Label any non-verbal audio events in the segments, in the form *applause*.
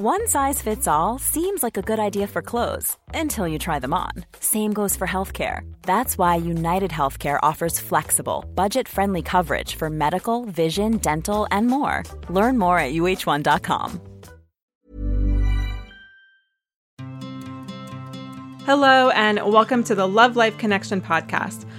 One size fits all seems like a good idea for clothes until you try them on. Same goes for healthcare. That's why United Healthcare offers flexible, budget friendly coverage for medical, vision, dental, and more. Learn more at uh1.com. Hello, and welcome to the Love Life Connection podcast,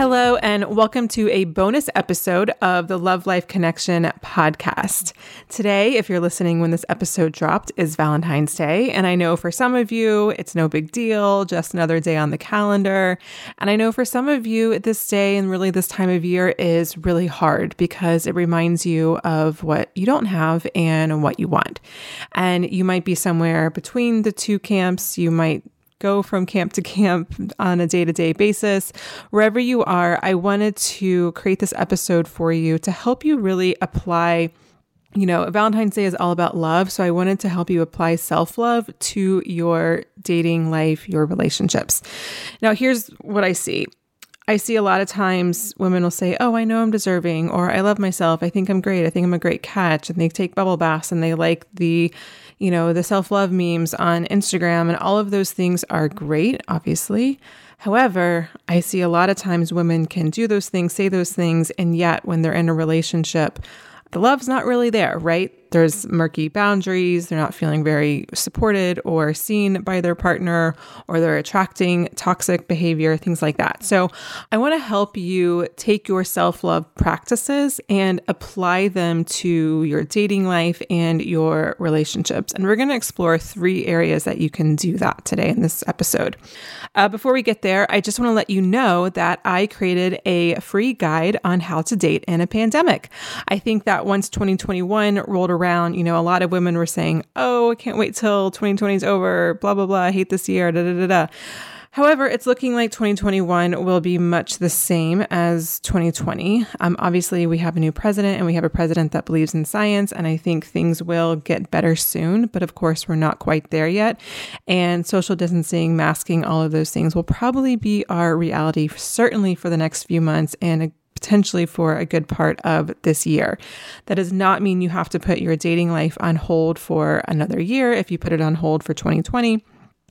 Hello, and welcome to a bonus episode of the Love Life Connection podcast. Today, if you're listening when this episode dropped, is Valentine's Day. And I know for some of you, it's no big deal, just another day on the calendar. And I know for some of you, this day and really this time of year is really hard because it reminds you of what you don't have and what you want. And you might be somewhere between the two camps. You might go from camp to camp on a day to day basis. Wherever you are, I wanted to create this episode for you to help you really apply. You know, Valentine's Day is all about love. So I wanted to help you apply self love to your dating life, your relationships. Now, here's what I see. I see a lot of times women will say, Oh, I know I'm deserving, or I love myself. I think I'm great. I think I'm a great catch. And they take bubble baths and they like the, you know, the self love memes on Instagram, and all of those things are great, obviously. However, I see a lot of times women can do those things, say those things, and yet when they're in a relationship, the love's not really there, right? There's murky boundaries. They're not feeling very supported or seen by their partner, or they're attracting toxic behavior, things like that. So, I want to help you take your self love practices and apply them to your dating life and your relationships. And we're going to explore three areas that you can do that today in this episode. Uh, before we get there, I just want to let you know that I created a free guide on how to date in a pandemic. I think that once 2021 rolled around, you know, a lot of women were saying, oh, I can't wait till 2020 is over, blah, blah, blah, I hate this year, da, da, da, da. However, it's looking like 2021 will be much the same as 2020. Um, obviously, we have a new president and we have a president that believes in science, and I think things will get better soon. But of course, we're not quite there yet. And social distancing, masking, all of those things will probably be our reality, certainly for the next few months and potentially for a good part of this year. That does not mean you have to put your dating life on hold for another year if you put it on hold for 2020.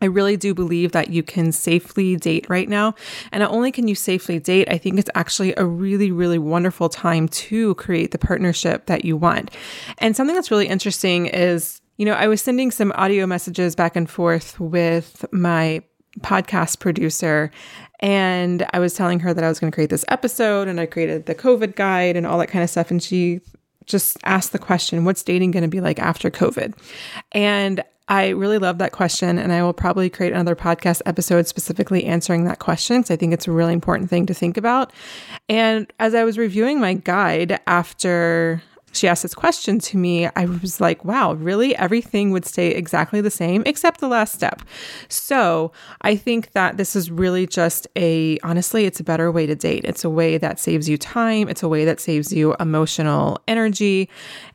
I really do believe that you can safely date right now. And not only can you safely date, I think it's actually a really, really wonderful time to create the partnership that you want. And something that's really interesting is, you know, I was sending some audio messages back and forth with my podcast producer and I was telling her that I was going to create this episode and I created the COVID guide and all that kind of stuff. And she just asked the question, what's dating going to be like after COVID? And I really love that question, and I will probably create another podcast episode specifically answering that question because I think it's a really important thing to think about. And as I was reviewing my guide after she asked this question to me, I was like, wow, really? Everything would stay exactly the same except the last step. So I think that this is really just a, honestly, it's a better way to date. It's a way that saves you time, it's a way that saves you emotional energy.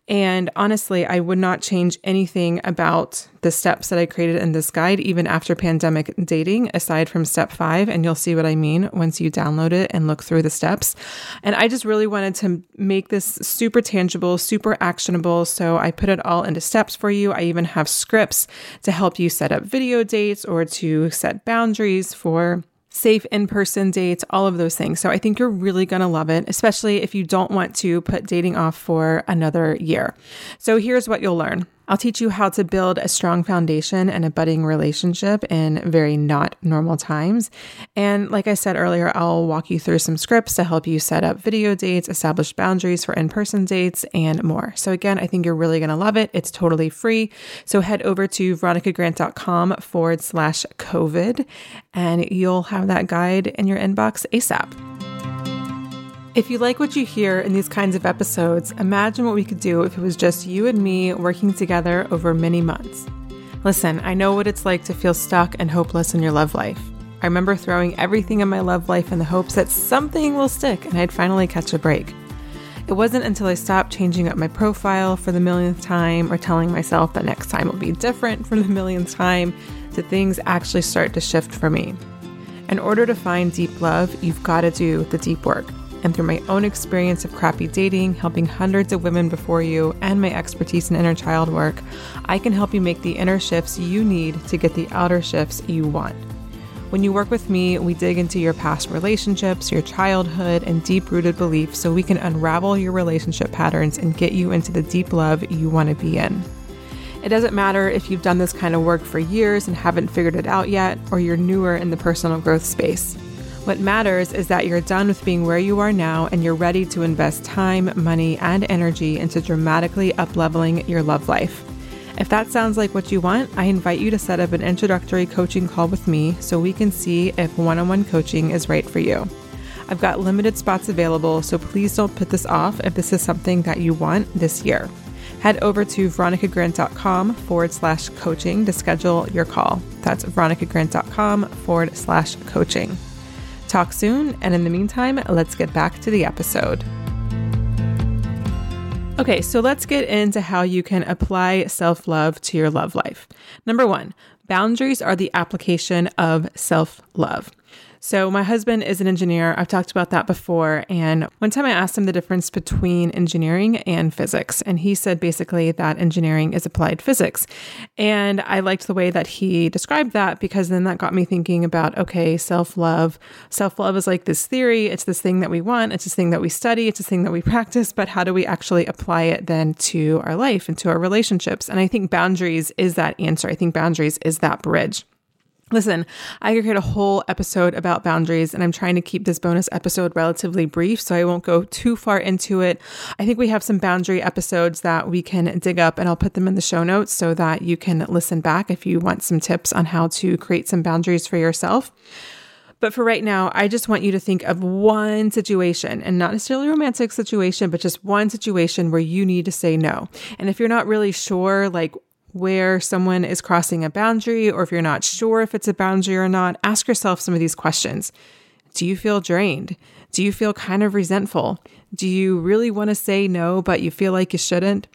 And honestly, I would not change anything about the steps that I created in this guide, even after pandemic dating, aside from step five. And you'll see what I mean once you download it and look through the steps. And I just really wanted to make this super tangible, super actionable. So I put it all into steps for you. I even have scripts to help you set up video dates or to set boundaries for safe in person dates, all of those things. So I think you're really going to love it, especially if you don't want to put dating off for another year. So here's what you'll learn I'll teach you how to build a strong foundation and a budding relationship in very not normal times. And like I said earlier, I'll walk you through some scripts to help you set up video dates, establish boundaries for in person dates, and more. So, again, I think you're really going to love it. It's totally free. So, head over to veronicagrant.com forward slash COVID, and you'll have that guide in your inbox ASAP. If you like what you hear in these kinds of episodes, imagine what we could do if it was just you and me working together over many months. Listen, I know what it's like to feel stuck and hopeless in your love life. I remember throwing everything in my love life in the hopes that something will stick and I'd finally catch a break. It wasn't until I stopped changing up my profile for the millionth time or telling myself that next time will be different for the millionth time that things actually start to shift for me. In order to find deep love, you've got to do the deep work and through my own experience of crappy dating, helping hundreds of women before you, and my expertise in inner child work, I can help you make the inner shifts you need to get the outer shifts you want. When you work with me, we dig into your past relationships, your childhood, and deep rooted beliefs so we can unravel your relationship patterns and get you into the deep love you want to be in. It doesn't matter if you've done this kind of work for years and haven't figured it out yet, or you're newer in the personal growth space. What matters is that you're done with being where you are now and you're ready to invest time, money, and energy into dramatically upleveling your love life. If that sounds like what you want, I invite you to set up an introductory coaching call with me so we can see if one on one coaching is right for you. I've got limited spots available, so please don't put this off if this is something that you want this year. Head over to veronicagrant.com forward slash coaching to schedule your call. That's veronicagrant.com forward slash coaching. Talk soon, and in the meantime, let's get back to the episode. Okay, so let's get into how you can apply self love to your love life. Number one, boundaries are the application of self love. So, my husband is an engineer. I've talked about that before. And one time I asked him the difference between engineering and physics. And he said basically that engineering is applied physics. And I liked the way that he described that because then that got me thinking about okay, self love. Self love is like this theory, it's this thing that we want, it's this thing that we study, it's this thing that we practice. But how do we actually apply it then to our life and to our relationships? And I think boundaries is that answer. I think boundaries is that bridge. Listen, I could create a whole episode about boundaries, and I'm trying to keep this bonus episode relatively brief, so I won't go too far into it. I think we have some boundary episodes that we can dig up, and I'll put them in the show notes so that you can listen back if you want some tips on how to create some boundaries for yourself. But for right now, I just want you to think of one situation and not necessarily a romantic situation, but just one situation where you need to say no. And if you're not really sure, like, where someone is crossing a boundary, or if you're not sure if it's a boundary or not, ask yourself some of these questions. Do you feel drained? Do you feel kind of resentful? Do you really want to say no, but you feel like you shouldn't?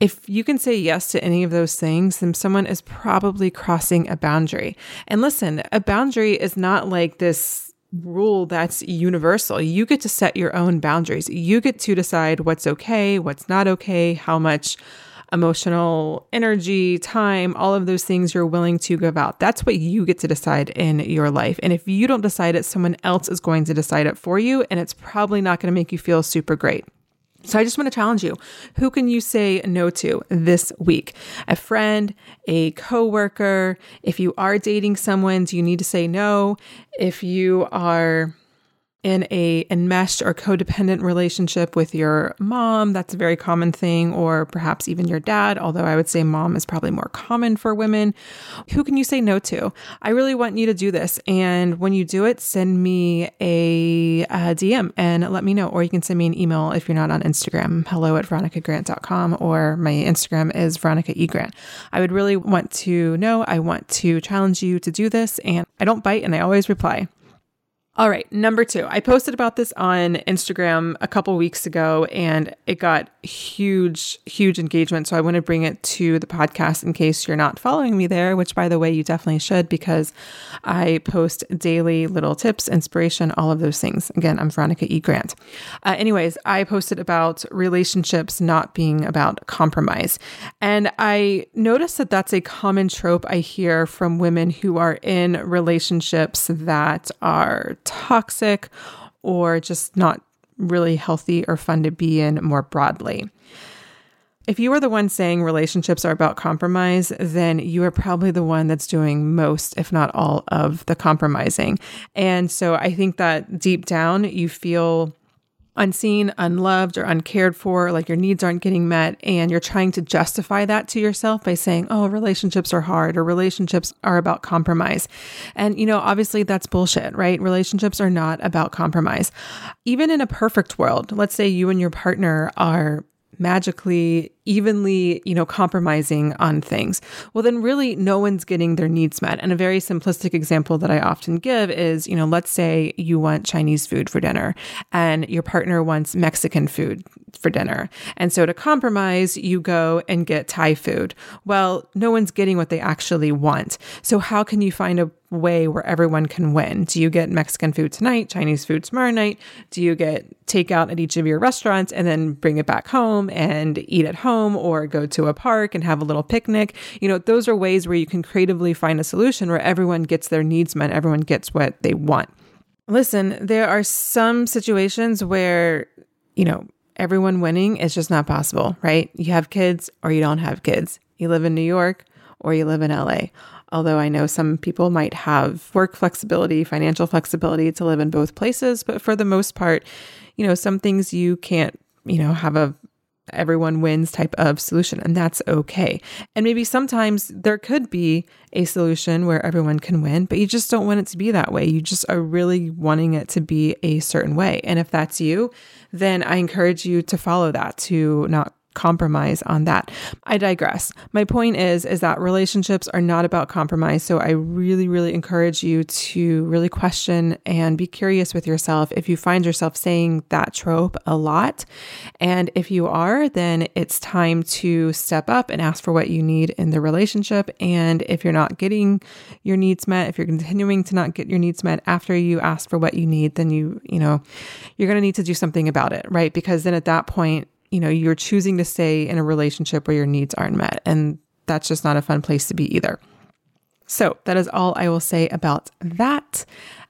If you can say yes to any of those things, then someone is probably crossing a boundary. And listen, a boundary is not like this rule that's universal. You get to set your own boundaries. You get to decide what's okay, what's not okay, how much emotional energy, time, all of those things you're willing to give out. That's what you get to decide in your life. And if you don't decide it, someone else is going to decide it for you. And it's probably not going to make you feel super great. So I just want to challenge you. Who can you say no to this week? A friend, a coworker, if you are dating someone, do you need to say no? If you are in a enmeshed or codependent relationship with your mom, that's a very common thing, or perhaps even your dad, although I would say mom is probably more common for women. Who can you say no to? I really want you to do this. And when you do it, send me a, a DM and let me know, or you can send me an email if you're not on Instagram, hello at veronicagrant.com, or my Instagram is Veronica E. Grant. I would really want to know. I want to challenge you to do this, and I don't bite and I always reply. All right, number two. I posted about this on Instagram a couple weeks ago and it got huge, huge engagement. So I want to bring it to the podcast in case you're not following me there, which by the way, you definitely should because I post daily little tips, inspiration, all of those things. Again, I'm Veronica E. Grant. Uh, anyways, I posted about relationships not being about compromise. And I noticed that that's a common trope I hear from women who are in relationships that are toxic or just not really healthy or fun to be in more broadly. If you are the one saying relationships are about compromise, then you are probably the one that's doing most, if not all, of the compromising. And so I think that deep down, you feel unseen, unloved, or uncared for, like your needs aren't getting met, and you're trying to justify that to yourself by saying, oh, relationships are hard or relationships are about compromise. And, you know, obviously that's bullshit, right? Relationships are not about compromise. Even in a perfect world, let's say you and your partner are magically evenly, you know, compromising on things, well, then really no one's getting their needs met. And a very simplistic example that I often give is, you know, let's say you want Chinese food for dinner and your partner wants Mexican food for dinner. And so to compromise, you go and get Thai food. Well, no one's getting what they actually want. So how can you find a way where everyone can win? Do you get Mexican food tonight, Chinese food tomorrow night? Do you get takeout at each of your restaurants and then bring it back home and eat at home or go to a park and have a little picnic? You know, those are ways where you can creatively find a solution where everyone gets their needs met, everyone gets what they want. Listen, there are some situations where, you know, everyone winning is just not possible, right? You have kids or you don't have kids. You live in New York or you live in LA. Although I know some people might have work flexibility, financial flexibility to live in both places, but for the most part, you know, some things you can't, you know, have a everyone wins type of solution, and that's okay. And maybe sometimes there could be a solution where everyone can win, but you just don't want it to be that way. You just are really wanting it to be a certain way. And if that's you, then I encourage you to follow that, to not compromise on that. I digress. My point is is that relationships are not about compromise, so I really really encourage you to really question and be curious with yourself if you find yourself saying that trope a lot. And if you are, then it's time to step up and ask for what you need in the relationship and if you're not getting your needs met, if you're continuing to not get your needs met after you ask for what you need, then you, you know, you're going to need to do something about it, right? Because then at that point you know, you're choosing to stay in a relationship where your needs aren't met. And that's just not a fun place to be either. So that is all I will say about that.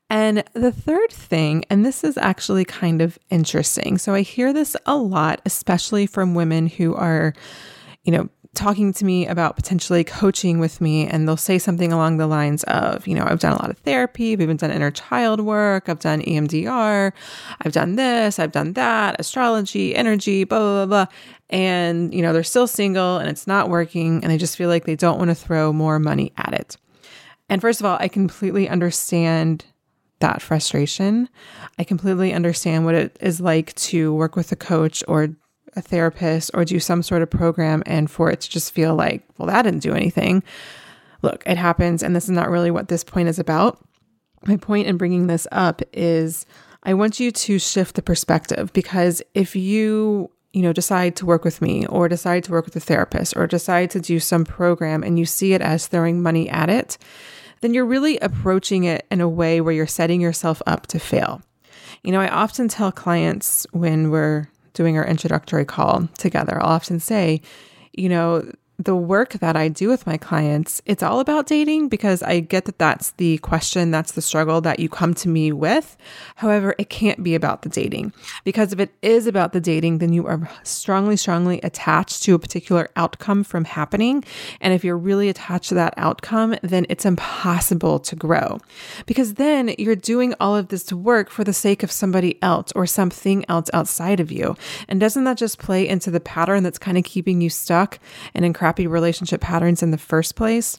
And the third thing, and this is actually kind of interesting. So I hear this a lot, especially from women who are, you know, talking to me about potentially coaching with me and they'll say something along the lines of, you know, I've done a lot of therapy, I've even done inner child work, I've done EMDR, I've done this, I've done that, astrology, energy, blah, blah, blah, blah. And, you know, they're still single and it's not working and they just feel like they don't want to throw more money at it. And first of all, I completely understand that frustration. I completely understand what it is like to work with a coach or a therapist or do some sort of program and for it to just feel like, well, that didn't do anything. Look, it happens. And this is not really what this point is about. My point in bringing this up is I want you to shift the perspective because if you you know, decide to work with me or decide to work with a therapist or decide to do some program and you see it as throwing money at it, then you're really approaching it in a way where you're setting yourself up to fail. You know, I often tell clients when we're doing our introductory call together, I'll often say, you know, the work that I do with my clients, it's all about dating because I get that that's the question, that's the struggle that you come to me with. However, it can't be about the dating because if it is about the dating, then you are strongly, strongly attached to a particular outcome from happening. And if you're really attached to that outcome, then it's impossible to grow because then you're doing all of this work for the sake of somebody else or something else outside of you. And doesn't that just play into the pattern that's kind of keeping you stuck and incredible? Crappy relationship patterns in the first place.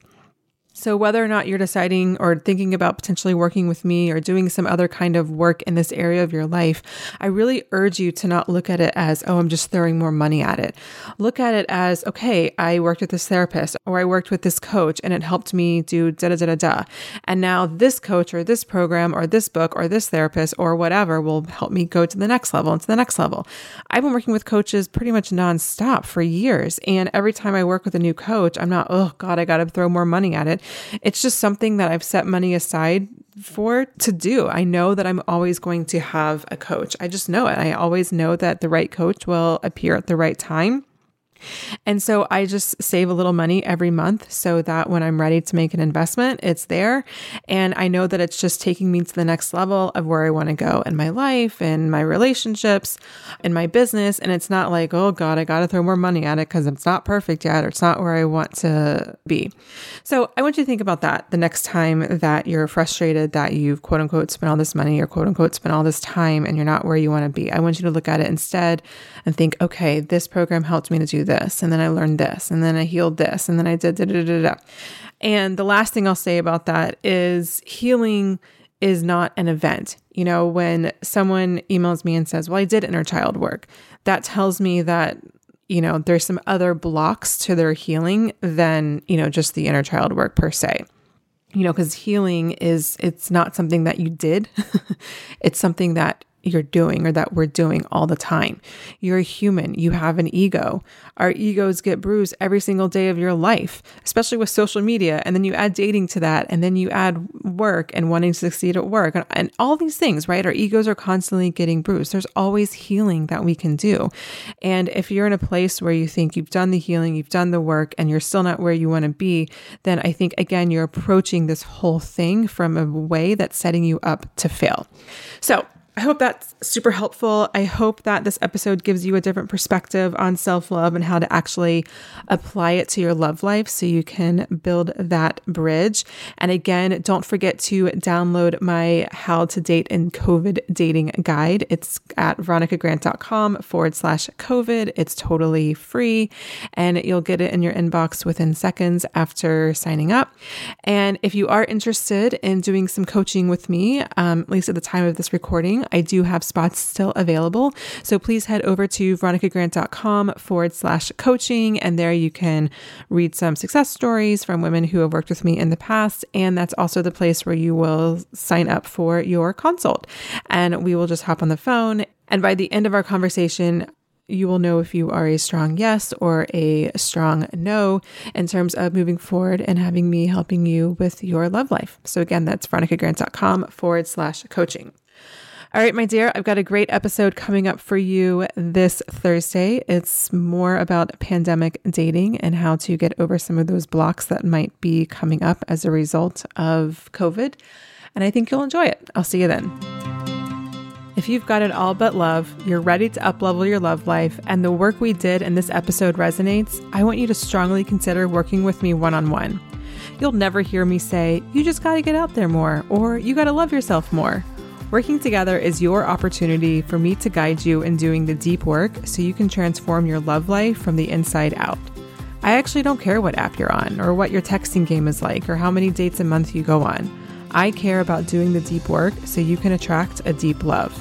So, whether or not you're deciding or thinking about potentially working with me or doing some other kind of work in this area of your life, I really urge you to not look at it as, oh, I'm just throwing more money at it. Look at it as, okay, I worked with this therapist or I worked with this coach and it helped me do da da da da da. And now this coach or this program or this book or this therapist or whatever will help me go to the next level and to the next level. I've been working with coaches pretty much nonstop for years. And every time I work with a new coach, I'm not, oh God, I got to throw more money at it. It's just something that I've set money aside for to do. I know that I'm always going to have a coach. I just know it. I always know that the right coach will appear at the right time. And so I just save a little money every month so that when I'm ready to make an investment, it's there. And I know that it's just taking me to the next level of where I want to go in my life and my relationships and my business. And it's not like, oh God, I got to throw more money at it because it's not perfect yet or it's not where I want to be. So I want you to think about that the next time that you're frustrated that you've quote unquote spent all this money or quote unquote spent all this time and you're not where you want to be. I want you to look at it instead and think, okay, this program helped me to do this, and then I learned this, and then I healed this, and then I did da da da da. And the last thing I'll say about that is healing is not an event. You know, when someone emails me and says, Well, I did inner child work, that tells me that, you know, there's some other blocks to their healing than, you know, just the inner child work per se. You know, because healing is, it's not something that you did, *laughs* it's something that you're doing or that we're doing all the time. You're a human, you have an ego. Our egos get bruised every single day of your life, especially with social media. And then you add dating to that, and then you add work and wanting to succeed at work and, and all these things, right? Our egos are constantly getting bruised. There's always healing that we can do. And if you're in a place where you think you've done the healing, you've done the work, and you're still not where you want to be, then I think, again, you're approaching this whole thing from a way that's setting you up to fail. So, I hope that's super helpful. I hope that this episode gives you a different perspective on self love and how to actually apply it to your love life so you can build that bridge. And again, don't forget to download my How to Date in COVID Dating Guide. It's at veronicagrant.com forward slash COVID. It's totally free and you'll get it in your inbox within seconds after signing up. And if you are interested in doing some coaching with me, um, at least at the time of this recording, I do have spots still available. So please head over to veronicagrant.com forward slash coaching. And there you can read some success stories from women who have worked with me in the past. And that's also the place where you will sign up for your consult. And we will just hop on the phone. And by the end of our conversation, you will know if you are a strong yes or a strong no in terms of moving forward and having me helping you with your love life. So again, that's veronicagrant.com forward slash coaching. All right, my dear, I've got a great episode coming up for you this Thursday. It's more about pandemic dating and how to get over some of those blocks that might be coming up as a result of COVID. And I think you'll enjoy it. I'll see you then. If you've got it all but love, you're ready to uplevel your love life, and the work we did in this episode resonates, I want you to strongly consider working with me one on one. You'll never hear me say, you just got to get out there more, or you got to love yourself more. Working together is your opportunity for me to guide you in doing the deep work so you can transform your love life from the inside out. I actually don't care what app you're on, or what your texting game is like, or how many dates a month you go on. I care about doing the deep work so you can attract a deep love.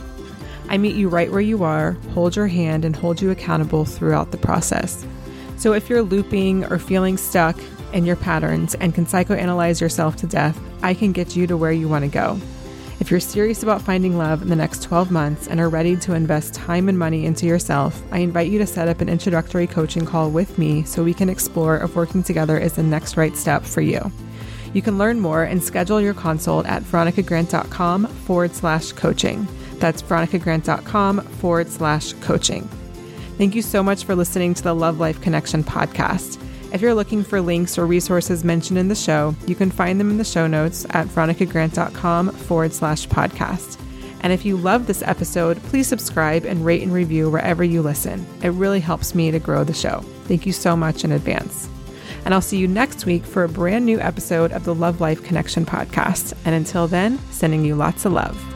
I meet you right where you are, hold your hand, and hold you accountable throughout the process. So if you're looping or feeling stuck in your patterns and can psychoanalyze yourself to death, I can get you to where you want to go. If you're serious about finding love in the next 12 months and are ready to invest time and money into yourself, I invite you to set up an introductory coaching call with me so we can explore if working together is the next right step for you. You can learn more and schedule your consult at veronicagrant.com forward slash coaching. That's veronicagrant.com forward slash coaching. Thank you so much for listening to the Love Life Connection podcast. If you're looking for links or resources mentioned in the show, you can find them in the show notes at veronicagrant.com forward slash podcast. And if you love this episode, please subscribe and rate and review wherever you listen. It really helps me to grow the show. Thank you so much in advance. And I'll see you next week for a brand new episode of the Love Life Connection podcast. And until then, sending you lots of love.